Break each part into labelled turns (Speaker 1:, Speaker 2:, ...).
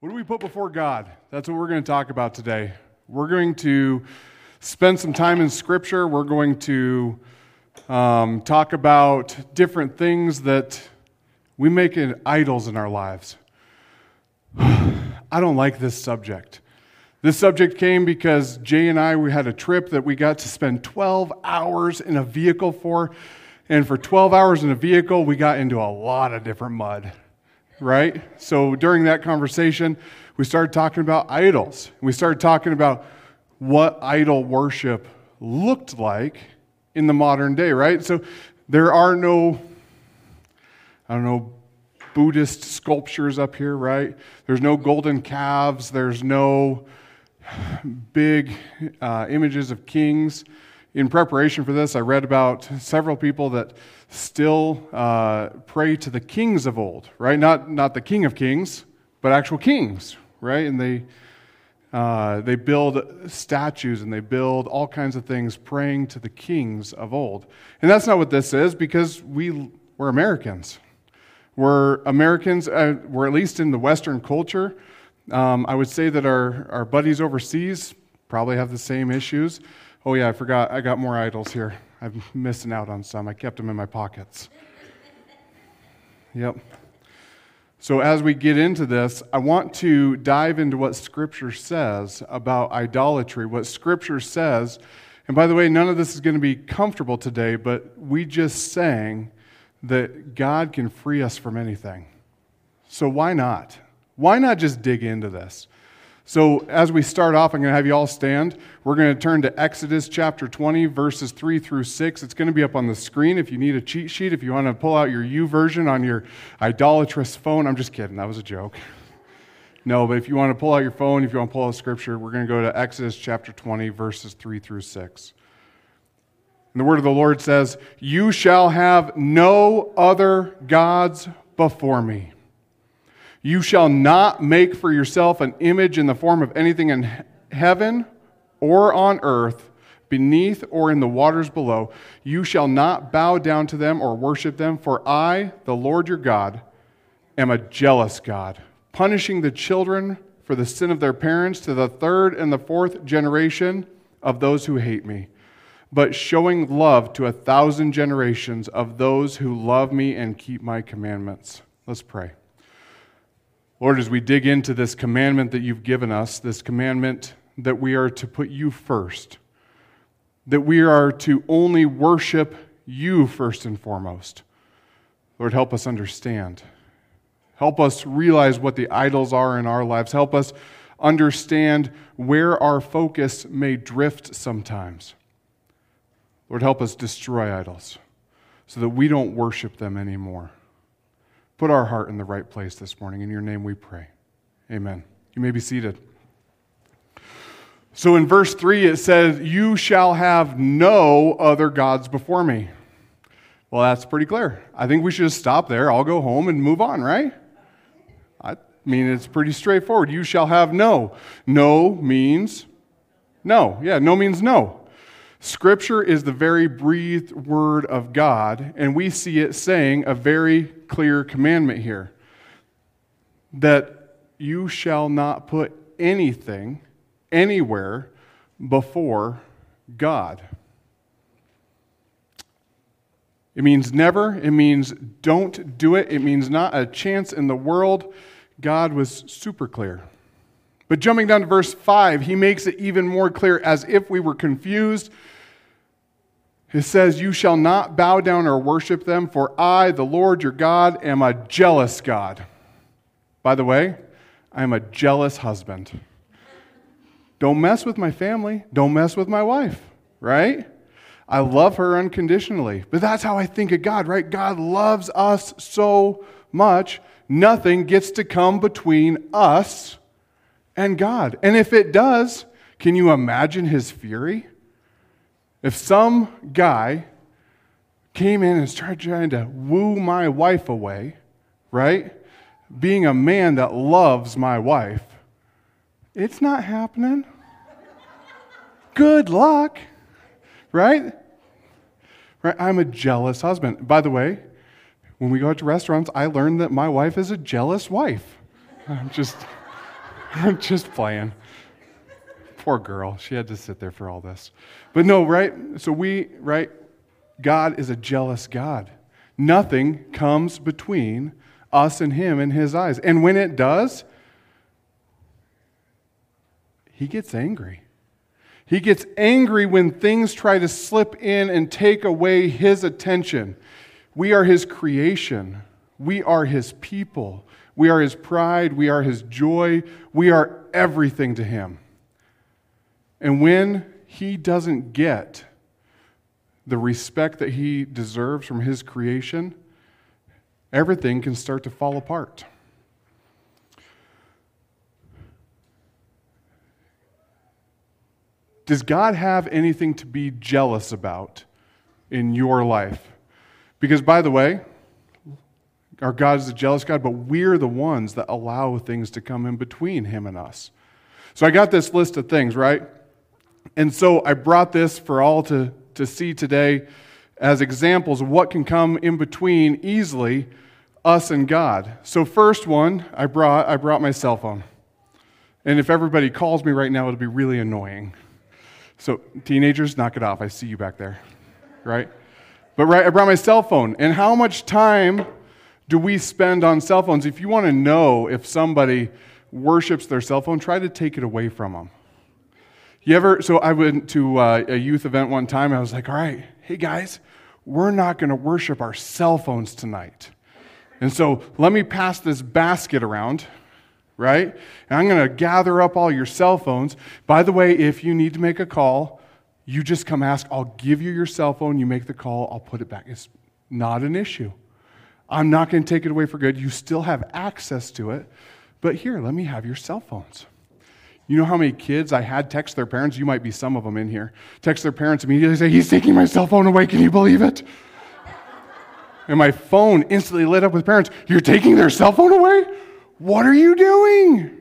Speaker 1: What do we put before God? That's what we're going to talk about today. We're going to spend some time in Scripture. We're going to um, talk about different things that we make it idols in our lives. I don't like this subject. This subject came because Jay and I we had a trip that we got to spend 12 hours in a vehicle for. And for 12 hours in a vehicle, we got into a lot of different mud right? So during that conversation, we started talking about idols. We started talking about what idol worship looked like in the modern day, right? So there are no, I don't know, Buddhist sculptures up here, right? There's no golden calves. There's no big uh, images of kings. In preparation for this, I read about several people that still uh, pray to the kings of old, right? Not, not the king of kings, but actual kings, right? And they, uh, they build statues and they build all kinds of things praying to the kings of old. And that's not what this is because we, we're Americans. We're Americans, uh, we're at least in the Western culture. Um, I would say that our, our buddies overseas probably have the same issues. Oh, yeah, I forgot. I got more idols here. I'm missing out on some. I kept them in my pockets. Yep. So, as we get into this, I want to dive into what Scripture says about idolatry, what Scripture says. And by the way, none of this is going to be comfortable today, but we just sang that God can free us from anything. So, why not? Why not just dig into this? So, as we start off, I'm going to have you all stand. We're going to turn to Exodus chapter 20, verses 3 through 6. It's going to be up on the screen if you need a cheat sheet, if you want to pull out your YouVersion on your idolatrous phone. I'm just kidding, that was a joke. No, but if you want to pull out your phone, if you want to pull out scripture, we're going to go to Exodus chapter 20, verses 3 through 6. And the word of the Lord says, You shall have no other gods before me. You shall not make for yourself an image in the form of anything in heaven or on earth, beneath or in the waters below. You shall not bow down to them or worship them, for I, the Lord your God, am a jealous God, punishing the children for the sin of their parents to the third and the fourth generation of those who hate me, but showing love to a thousand generations of those who love me and keep my commandments. Let's pray. Lord, as we dig into this commandment that you've given us, this commandment that we are to put you first, that we are to only worship you first and foremost. Lord, help us understand. Help us realize what the idols are in our lives. Help us understand where our focus may drift sometimes. Lord, help us destroy idols so that we don't worship them anymore. Put our heart in the right place this morning. In your name we pray. Amen. You may be seated. So in verse 3, it says, You shall have no other gods before me. Well, that's pretty clear. I think we should just stop there. I'll go home and move on, right? I mean, it's pretty straightforward. You shall have no. No means no. Yeah, no means no. Scripture is the very breathed word of God, and we see it saying a very clear commandment here that you shall not put anything anywhere before God. It means never. It means don't do it. It means not a chance in the world. God was super clear. But jumping down to verse 5, he makes it even more clear as if we were confused. It says, You shall not bow down or worship them, for I, the Lord your God, am a jealous God. By the way, I am a jealous husband. Don't mess with my family. Don't mess with my wife, right? I love her unconditionally. But that's how I think of God, right? God loves us so much, nothing gets to come between us and God. And if it does, can you imagine his fury? If some guy came in and started trying to woo my wife away, right? Being a man that loves my wife, it's not happening. Good luck, right? Right? I'm a jealous husband. By the way, when we go out to restaurants, I learned that my wife is a jealous wife. I'm just I'm just playing. Poor girl. She had to sit there for all this. But no, right? So we, right? God is a jealous God. Nothing comes between us and Him in His eyes. And when it does, He gets angry. He gets angry when things try to slip in and take away His attention. We are His creation, we are His people. We are his pride. We are his joy. We are everything to him. And when he doesn't get the respect that he deserves from his creation, everything can start to fall apart. Does God have anything to be jealous about in your life? Because, by the way, our God is a jealous God, but we're the ones that allow things to come in between Him and us. So I got this list of things, right? And so I brought this for all to, to see today as examples of what can come in between easily us and God. So first one I brought I brought my cell phone. And if everybody calls me right now, it'll be really annoying. So teenagers, knock it off. I see you back there. Right? But right, I brought my cell phone. And how much time do we spend on cell phones? If you want to know if somebody worships their cell phone, try to take it away from them. You ever, so I went to uh, a youth event one time, I was like, all right, hey guys, we're not going to worship our cell phones tonight. And so let me pass this basket around, right? And I'm going to gather up all your cell phones. By the way, if you need to make a call, you just come ask. I'll give you your cell phone. You make the call. I'll put it back. It's not an issue. I'm not going to take it away for good. You still have access to it. But here, let me have your cell phones. You know how many kids I had text their parents? You might be some of them in here. Text their parents immediately say, He's taking my cell phone away. Can you believe it? and my phone instantly lit up with parents, You're taking their cell phone away? What are you doing?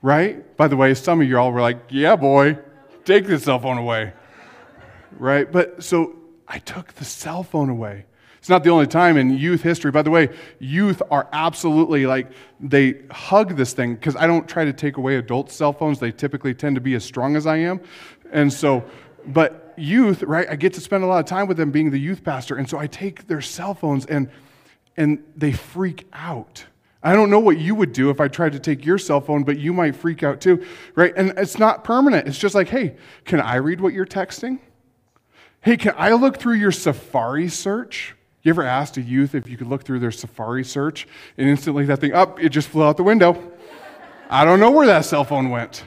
Speaker 1: Right? By the way, some of y'all were like, Yeah, boy, take the cell phone away. Right? But so I took the cell phone away. It's not the only time in youth history. By the way, youth are absolutely like, they hug this thing because I don't try to take away adult cell phones. They typically tend to be as strong as I am. And so, but youth, right, I get to spend a lot of time with them being the youth pastor. And so I take their cell phones and, and they freak out. I don't know what you would do if I tried to take your cell phone, but you might freak out too, right? And it's not permanent. It's just like, hey, can I read what you're texting? Hey, can I look through your Safari search? You ever asked a youth if you could look through their Safari search and instantly that thing up, it just flew out the window? I don't know where that cell phone went.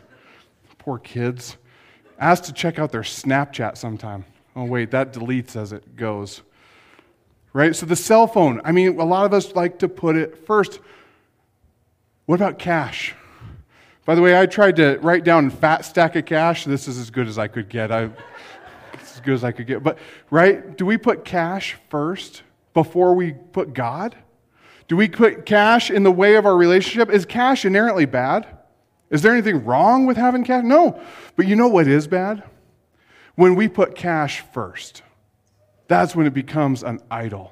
Speaker 1: Poor kids. Asked to check out their Snapchat sometime. Oh, wait, that deletes as it goes. Right? So the cell phone, I mean, a lot of us like to put it first. What about cash? By the way, I tried to write down fat stack of cash. This is as good as I could get. I, as good as I could get. But, right? Do we put cash first? Before we put God? Do we put cash in the way of our relationship? Is cash inherently bad? Is there anything wrong with having cash? No. But you know what is bad? When we put cash first, that's when it becomes an idol.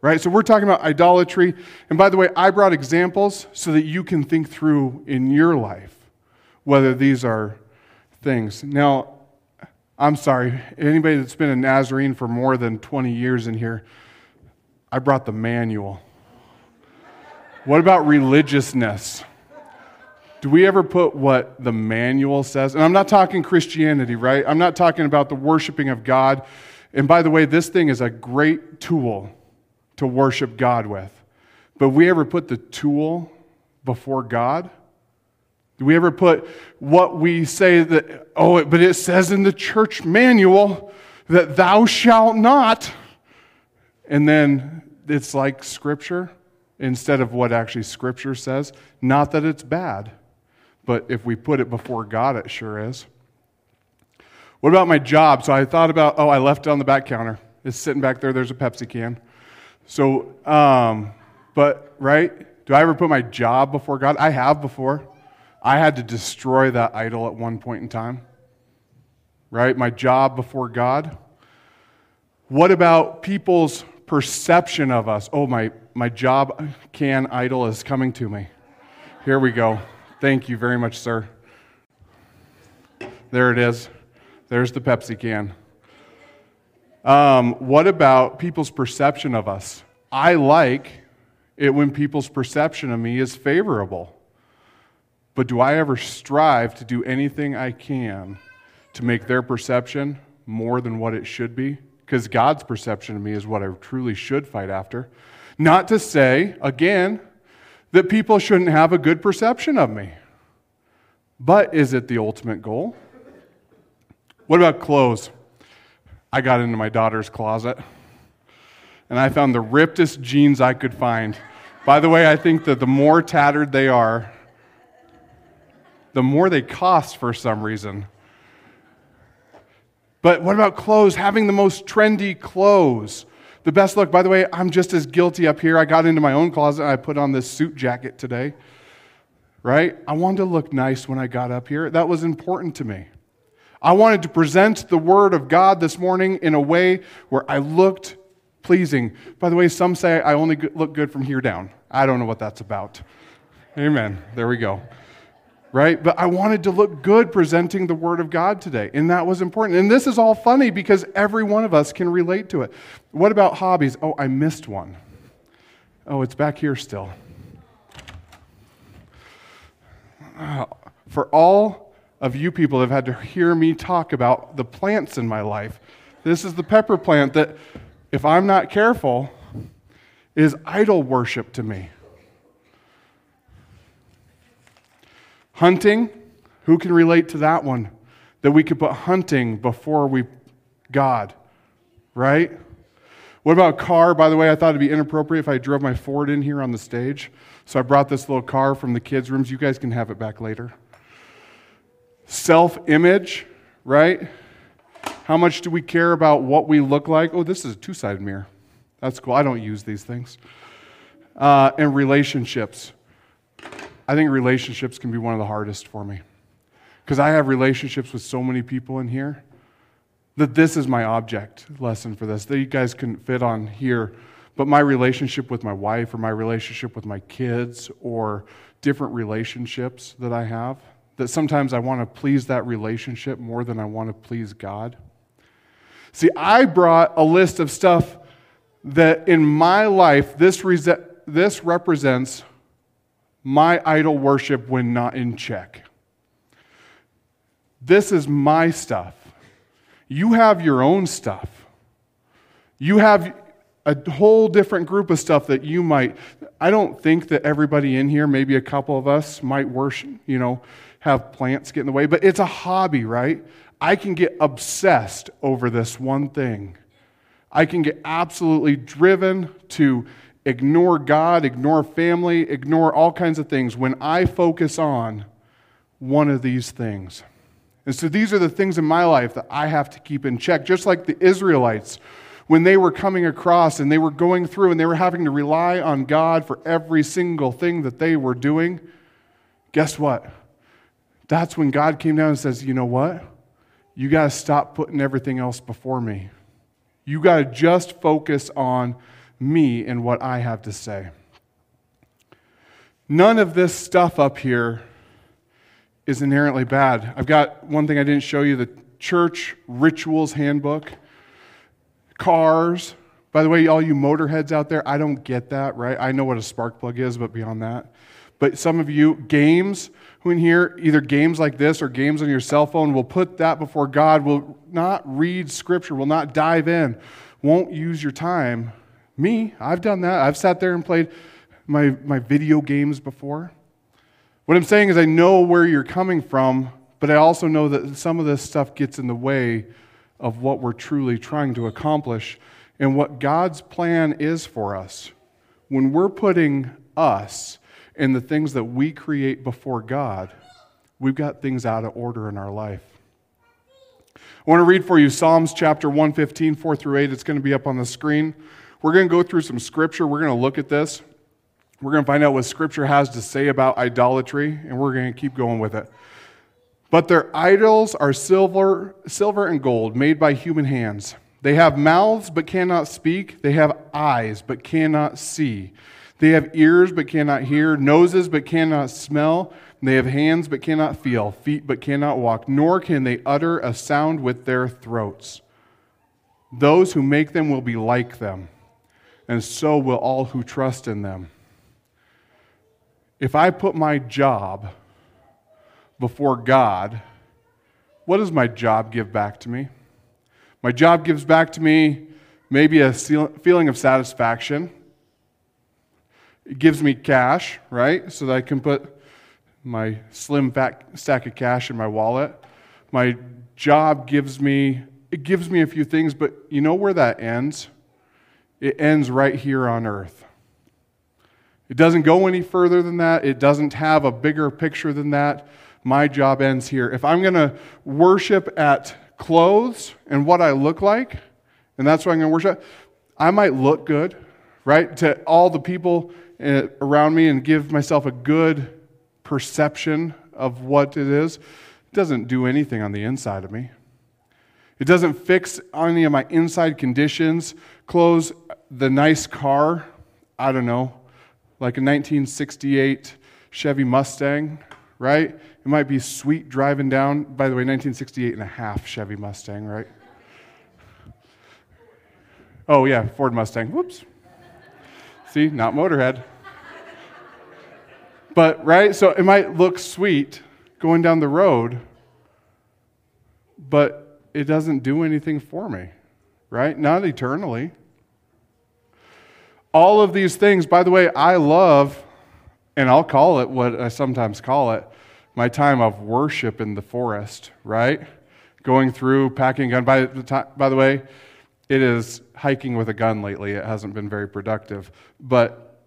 Speaker 1: Right? So we're talking about idolatry. And by the way, I brought examples so that you can think through in your life whether these are things. Now, I'm sorry, anybody that's been a Nazarene for more than 20 years in here, I brought the manual. What about religiousness? Do we ever put what the manual says? And I'm not talking Christianity, right? I'm not talking about the worshiping of God. And by the way, this thing is a great tool to worship God with. But we ever put the tool before God? Do we ever put what we say that, oh, but it says in the church manual that thou shalt not? And then it's like Scripture instead of what actually Scripture says. Not that it's bad, but if we put it before God, it sure is. What about my job? So I thought about, oh, I left it on the back counter. It's sitting back there. There's a Pepsi can. So, um, but, right? Do I ever put my job before God? I have before. I had to destroy that idol at one point in time. Right? My job before God. What about people's perception of us? Oh, my, my job can idol is coming to me. Here we go. Thank you very much, sir. There it is. There's the Pepsi can. Um, what about people's perception of us? I like it when people's perception of me is favorable. But do I ever strive to do anything I can to make their perception more than what it should be? Because God's perception of me is what I truly should fight after. Not to say, again, that people shouldn't have a good perception of me. But is it the ultimate goal? What about clothes? I got into my daughter's closet and I found the rippedest jeans I could find. By the way, I think that the more tattered they are, the more they cost for some reason. But what about clothes? Having the most trendy clothes. The best look. By the way, I'm just as guilty up here. I got into my own closet and I put on this suit jacket today. Right? I wanted to look nice when I got up here. That was important to me. I wanted to present the Word of God this morning in a way where I looked pleasing. By the way, some say I only look good from here down. I don't know what that's about. Amen. There we go. Right? But I wanted to look good presenting the Word of God today, and that was important. And this is all funny because every one of us can relate to it. What about hobbies? Oh, I missed one. Oh, it's back here still. For all of you people have had to hear me talk about the plants in my life. This is the pepper plant that, if I'm not careful, is idol worship to me. Hunting, who can relate to that one? That we could put hunting before we God, right? What about car? By the way, I thought it'd be inappropriate if I drove my Ford in here on the stage. So I brought this little car from the kids' rooms. You guys can have it back later self image, right? How much do we care about what we look like? Oh, this is a two sided mirror. That's cool. I don't use these things. Uh, and relationships. I think relationships can be one of the hardest for me because I have relationships with so many people in here that this is my object lesson for this. That you guys can fit on here. But my relationship with my wife or my relationship with my kids or different relationships that I have that sometimes I want to please that relationship more than I want to please God. See, I brought a list of stuff that in my life, this, this represents my idol worship when not in check. This is my stuff. You have your own stuff. You have a whole different group of stuff that you might. I don't think that everybody in here, maybe a couple of us, might worship, you know, have plants get in the way, but it's a hobby, right? I can get obsessed over this one thing. I can get absolutely driven to ignore God, ignore family, ignore all kinds of things when I focus on one of these things. And so these are the things in my life that I have to keep in check, just like the Israelites when they were coming across and they were going through and they were having to rely on God for every single thing that they were doing. Guess what? That's when God came down and says, You know what? You got to stop putting everything else before me. You got to just focus on me and what I have to say. None of this stuff up here is inherently bad. I've got one thing I didn't show you the church rituals handbook. Cars. By the way, all you motorheads out there, I don't get that, right? I know what a spark plug is, but beyond that. But some of you, games, who in here, either games like this or games on your cell phone, will put that before God, will not read Scripture, will not dive in, won't use your time. Me, I've done that. I've sat there and played my, my video games before. What I'm saying is, I know where you're coming from, but I also know that some of this stuff gets in the way of what we're truly trying to accomplish and what God's plan is for us. When we're putting us and the things that we create before God, we've got things out of order in our life. I want to read for you Psalms chapter 115, 4 through 8. It's going to be up on the screen. We're going to go through some scripture. We're going to look at this. We're going to find out what scripture has to say about idolatry, and we're going to keep going with it. But their idols are silver, silver and gold made by human hands. They have mouths but cannot speak. They have eyes but cannot see. They have ears but cannot hear, noses but cannot smell. They have hands but cannot feel, feet but cannot walk, nor can they utter a sound with their throats. Those who make them will be like them, and so will all who trust in them. If I put my job before God, what does my job give back to me? My job gives back to me maybe a feeling of satisfaction. It gives me cash, right? So that I can put my slim fat stack of cash in my wallet. My job gives me it gives me a few things, but you know where that ends? It ends right here on earth. It doesn't go any further than that. It doesn't have a bigger picture than that. My job ends here. If I'm going to worship at clothes and what I look like, and that's what I'm going to worship, I might look good, right, to all the people eh, around me and give myself a good perception of what it is, it doesn't do anything on the inside of me. It doesn't fix any of my inside conditions. Clothes, the nice car, I don't know, like a 1968 Chevy Mustang, right? It might be sweet driving down, by the way, 1968 and a half Chevy Mustang, right? Oh, yeah, Ford Mustang. Whoops. See, not Motorhead. But, right? So it might look sweet going down the road, but it doesn't do anything for me, right? Not eternally. All of these things, by the way, I love, and I'll call it what I sometimes call it my time of worship in the forest, right? Going through, packing gun. By the, time, by the way, it is hiking with a gun lately. It hasn't been very productive. But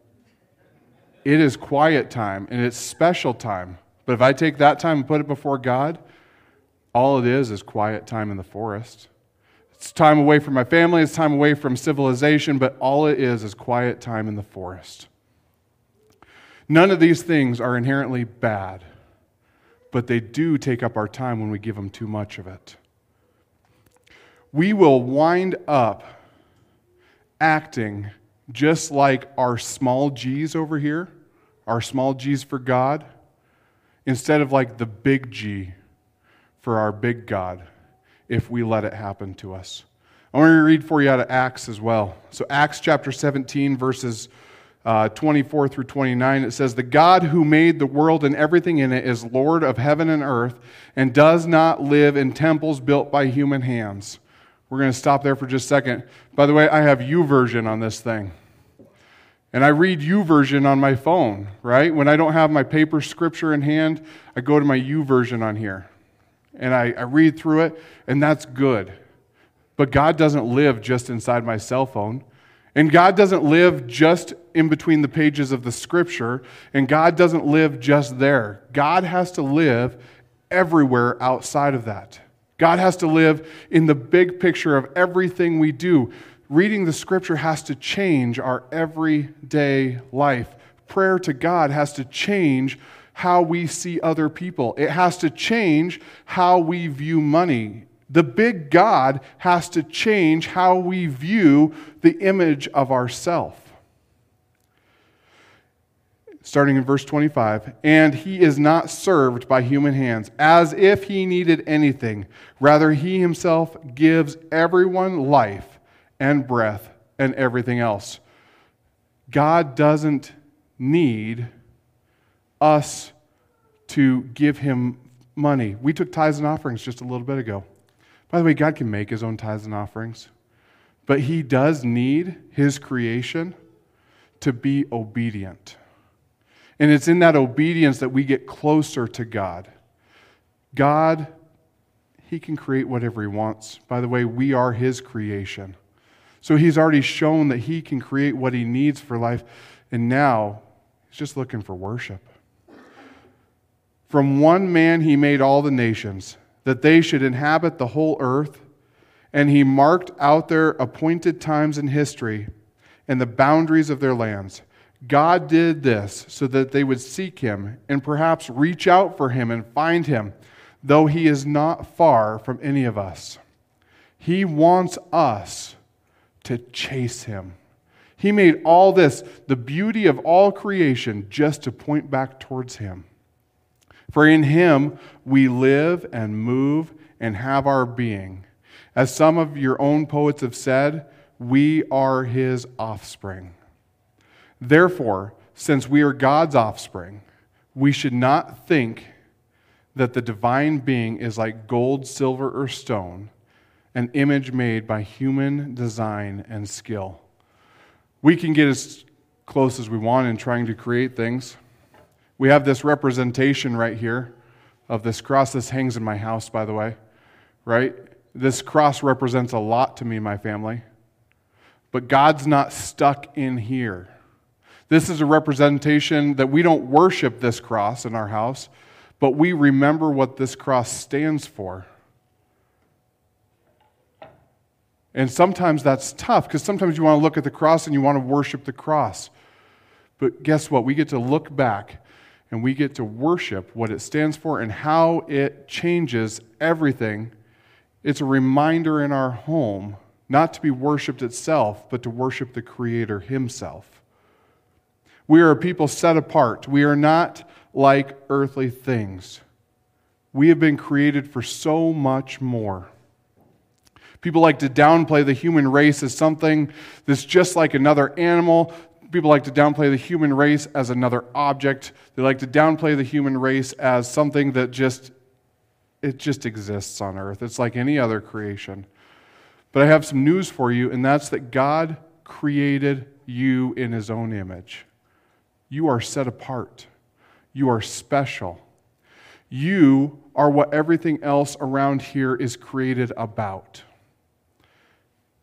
Speaker 1: it is quiet time and it's special time. But if I take that time and put it before God, all it is is quiet time in the forest. It's time away from my family, it's time away from civilization, but all it is is quiet time in the forest. None of these things are inherently bad, but they do take up our time when we give them too much of it. We will wind up acting just like our small g's over here, our small g's for God, instead of like the big G for our big God, if we let it happen to us. I want to read for you out of Acts as well. So, Acts chapter 17, verses uh, 24 through 29, it says, The God who made the world and everything in it is Lord of heaven and earth and does not live in temples built by human hands. We're going to stop there for just a second. By the way, I have YouVersion on this thing. And I read YouVersion on my phone, right? When I don't have my paper scripture in hand, I go to my YouVersion on here. And I, I read through it, and that's good. But God doesn't live just inside my cell phone. And God doesn't live just in between the pages of the scripture. And God doesn't live just there. God has to live everywhere outside of that. God has to live in the big picture of everything we do reading the scripture has to change our everyday life. Prayer to God has to change how we see other people, it has to change how we view money. The big God has to change how we view the image of ourself. Starting in verse 25, and he is not served by human hands as if he needed anything. Rather, he himself gives everyone life and breath and everything else. God doesn't need us to give him money. We took tithes and offerings just a little bit ago. By the way, God can make his own tithes and offerings, but he does need his creation to be obedient. And it's in that obedience that we get closer to God. God, he can create whatever he wants. By the way, we are his creation. So he's already shown that he can create what he needs for life, and now he's just looking for worship. From one man he made all the nations, that they should inhabit the whole earth, and he marked out their appointed times in history and the boundaries of their lands. God did this so that they would seek him and perhaps reach out for him and find him, though he is not far from any of us. He wants us to chase him. He made all this, the beauty of all creation, just to point back towards Him. For in Him we live and move and have our being. As some of your own poets have said, we are His offspring. Therefore, since we are God's offspring, we should not think that the divine being is like gold, silver, or stone, an image made by human design and skill. We can get as close as we want in trying to create things. We have this representation right here of this cross. This hangs in my house, by the way, right? This cross represents a lot to me and my family. But God's not stuck in here. This is a representation that we don't worship this cross in our house, but we remember what this cross stands for. And sometimes that's tough because sometimes you want to look at the cross and you want to worship the cross. But guess what? We get to look back and we get to worship what it stands for and how it changes everything. It's a reminder in our home not to be worshiped itself, but to worship the Creator Himself. We are a people set apart. We are not like earthly things. We have been created for so much more. People like to downplay the human race as something that's just like another animal. People like to downplay the human race as another object. They like to downplay the human race as something that just it just exists on earth. It's like any other creation. But I have some news for you, and that's that God created you in his own image. You are set apart. You are special. You are what everything else around here is created about.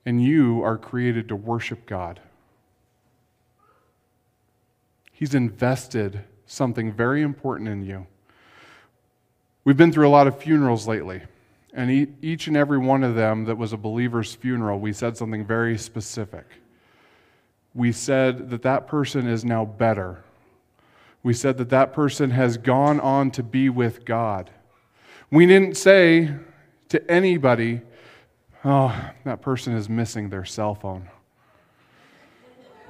Speaker 1: And you are created to worship God. He's invested something very important in you. We've been through a lot of funerals lately, and each and every one of them that was a believer's funeral, we said something very specific. We said that that person is now better we said that that person has gone on to be with God. We didn't say to anybody, oh, that person is missing their cell phone.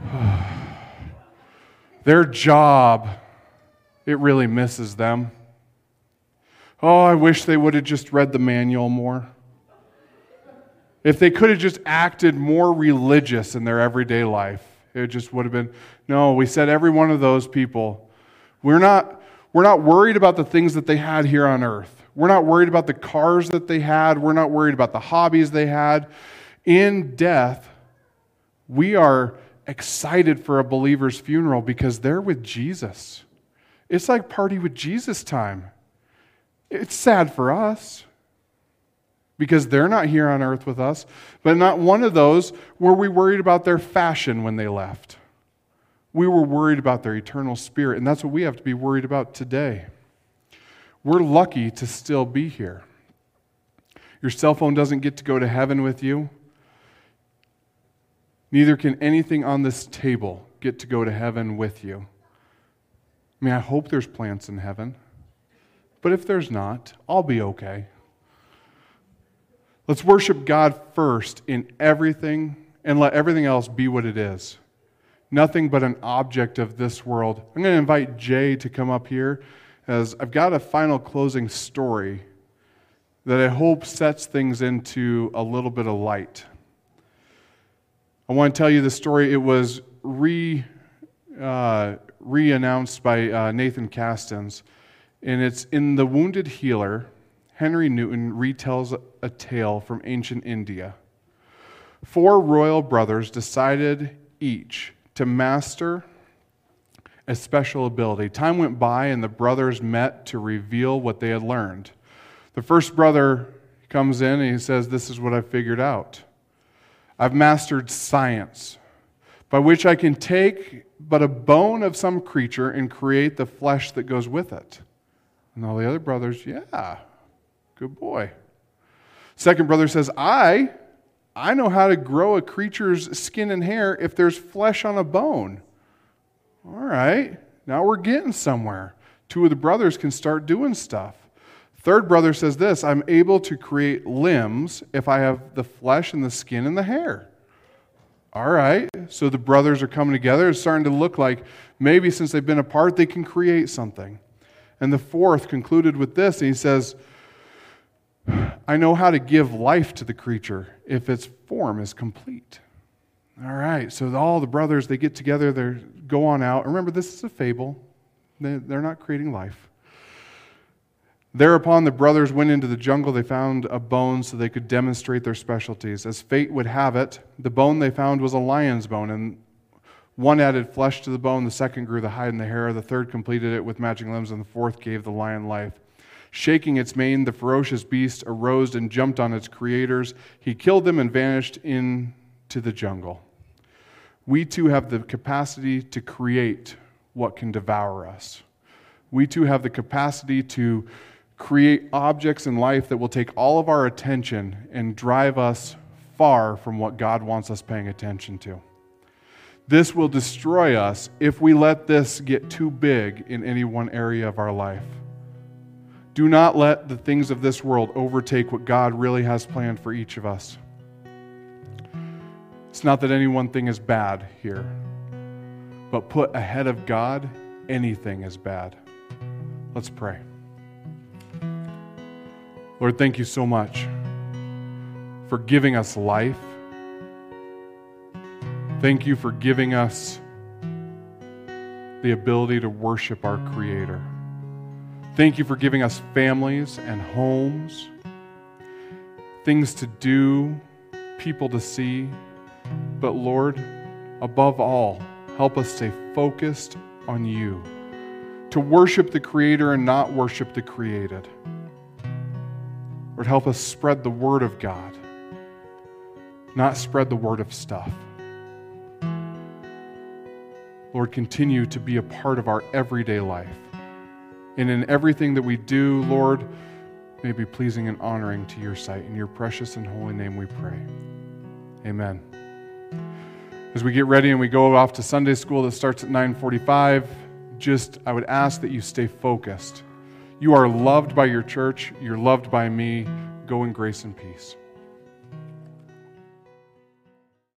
Speaker 1: their job, it really misses them. Oh, I wish they would have just read the manual more. If they could have just acted more religious in their everyday life, it just would have been. No, we said every one of those people we're not, we're not worried about the things that they had here on earth. We're not worried about the cars that they had. We're not worried about the hobbies they had. In death, we are excited for a believer's funeral because they're with Jesus. It's like party with Jesus time. It's sad for us because they're not here on earth with us, but not one of those were we worried about their fashion when they left. We were worried about their eternal spirit, and that's what we have to be worried about today. We're lucky to still be here. Your cell phone doesn't get to go to heaven with you. Neither can anything on this table get to go to heaven with you. I mean, I hope there's plants in heaven. But if there's not, I'll be okay. Let's worship God first in everything and let everything else be what it is nothing but an object of this world. I'm going to invite Jay to come up here as I've got a final closing story that I hope sets things into a little bit of light. I want to tell you the story. It was re, uh, announced by uh, Nathan Castens, and it's in The Wounded Healer. Henri Nouwen retells a tale from ancient India. Four royal brothers decided each to master a special ability. Time went by, and the brothers met to reveal what they had learned. The first brother comes in and he says, This is what I've figured out. I've mastered science, by which I can take but a bone of some creature and create the flesh that goes with it. And all the other brothers, Yeah, good boy. Second brother says, I I know how to grow a creature's skin and hair if there's flesh on a bone. All right, now we're getting somewhere. Two of the brothers can start doing stuff. Third brother says this I'm able to create limbs if I have the flesh and the skin and the hair. All right, so the brothers are coming together. It's starting to look like maybe since they've been apart, they can create something. And the fourth concluded with this, and he says, I know how to give life to the creature if its form is complete. All right, so all the brothers, they get together, they go on out. Remember, this is a fable, they're not creating life. Thereupon the brothers went into the jungle. They found a bone so they could demonstrate their specialties. As fate would have it, the bone they found was a lion's bone, and one added flesh to the bone, the second grew the hide and the hair, the third completed it with matching limbs, and the fourth gave the lion life. Shaking its mane, the ferocious beast arose and jumped on its creators. He killed them and vanished into the jungle. We too have the capacity to create what can devour us. We too have the capacity to create objects in life that will take all of our attention and drive us far from what God wants us paying attention to. This will destroy us if we let this get too big in any one area of our life. Do not let the things of this world overtake what God really has planned for each of us. It's not that any one thing is bad here, but put ahead of God, anything is bad. Let's pray. Lord, thank you so much for giving us life. Thank you for giving us the ability to worship our Creator. Thank you for giving us families and homes, things to do, people to see. But Lord, above all, help us stay focused on you, to worship the Creator and not worship the created. Lord, help us spread the word of God, not spread the word of stuff. Lord, continue to be a part of our everyday life. And in everything that we do, Lord, may be pleasing and honoring to your sight. In your precious and holy name we pray. Amen. As we get ready and we go off to Sunday school that starts at 945, just I would ask that you stay focused you are loved by your church. You're loved by me. Go in grace and peace.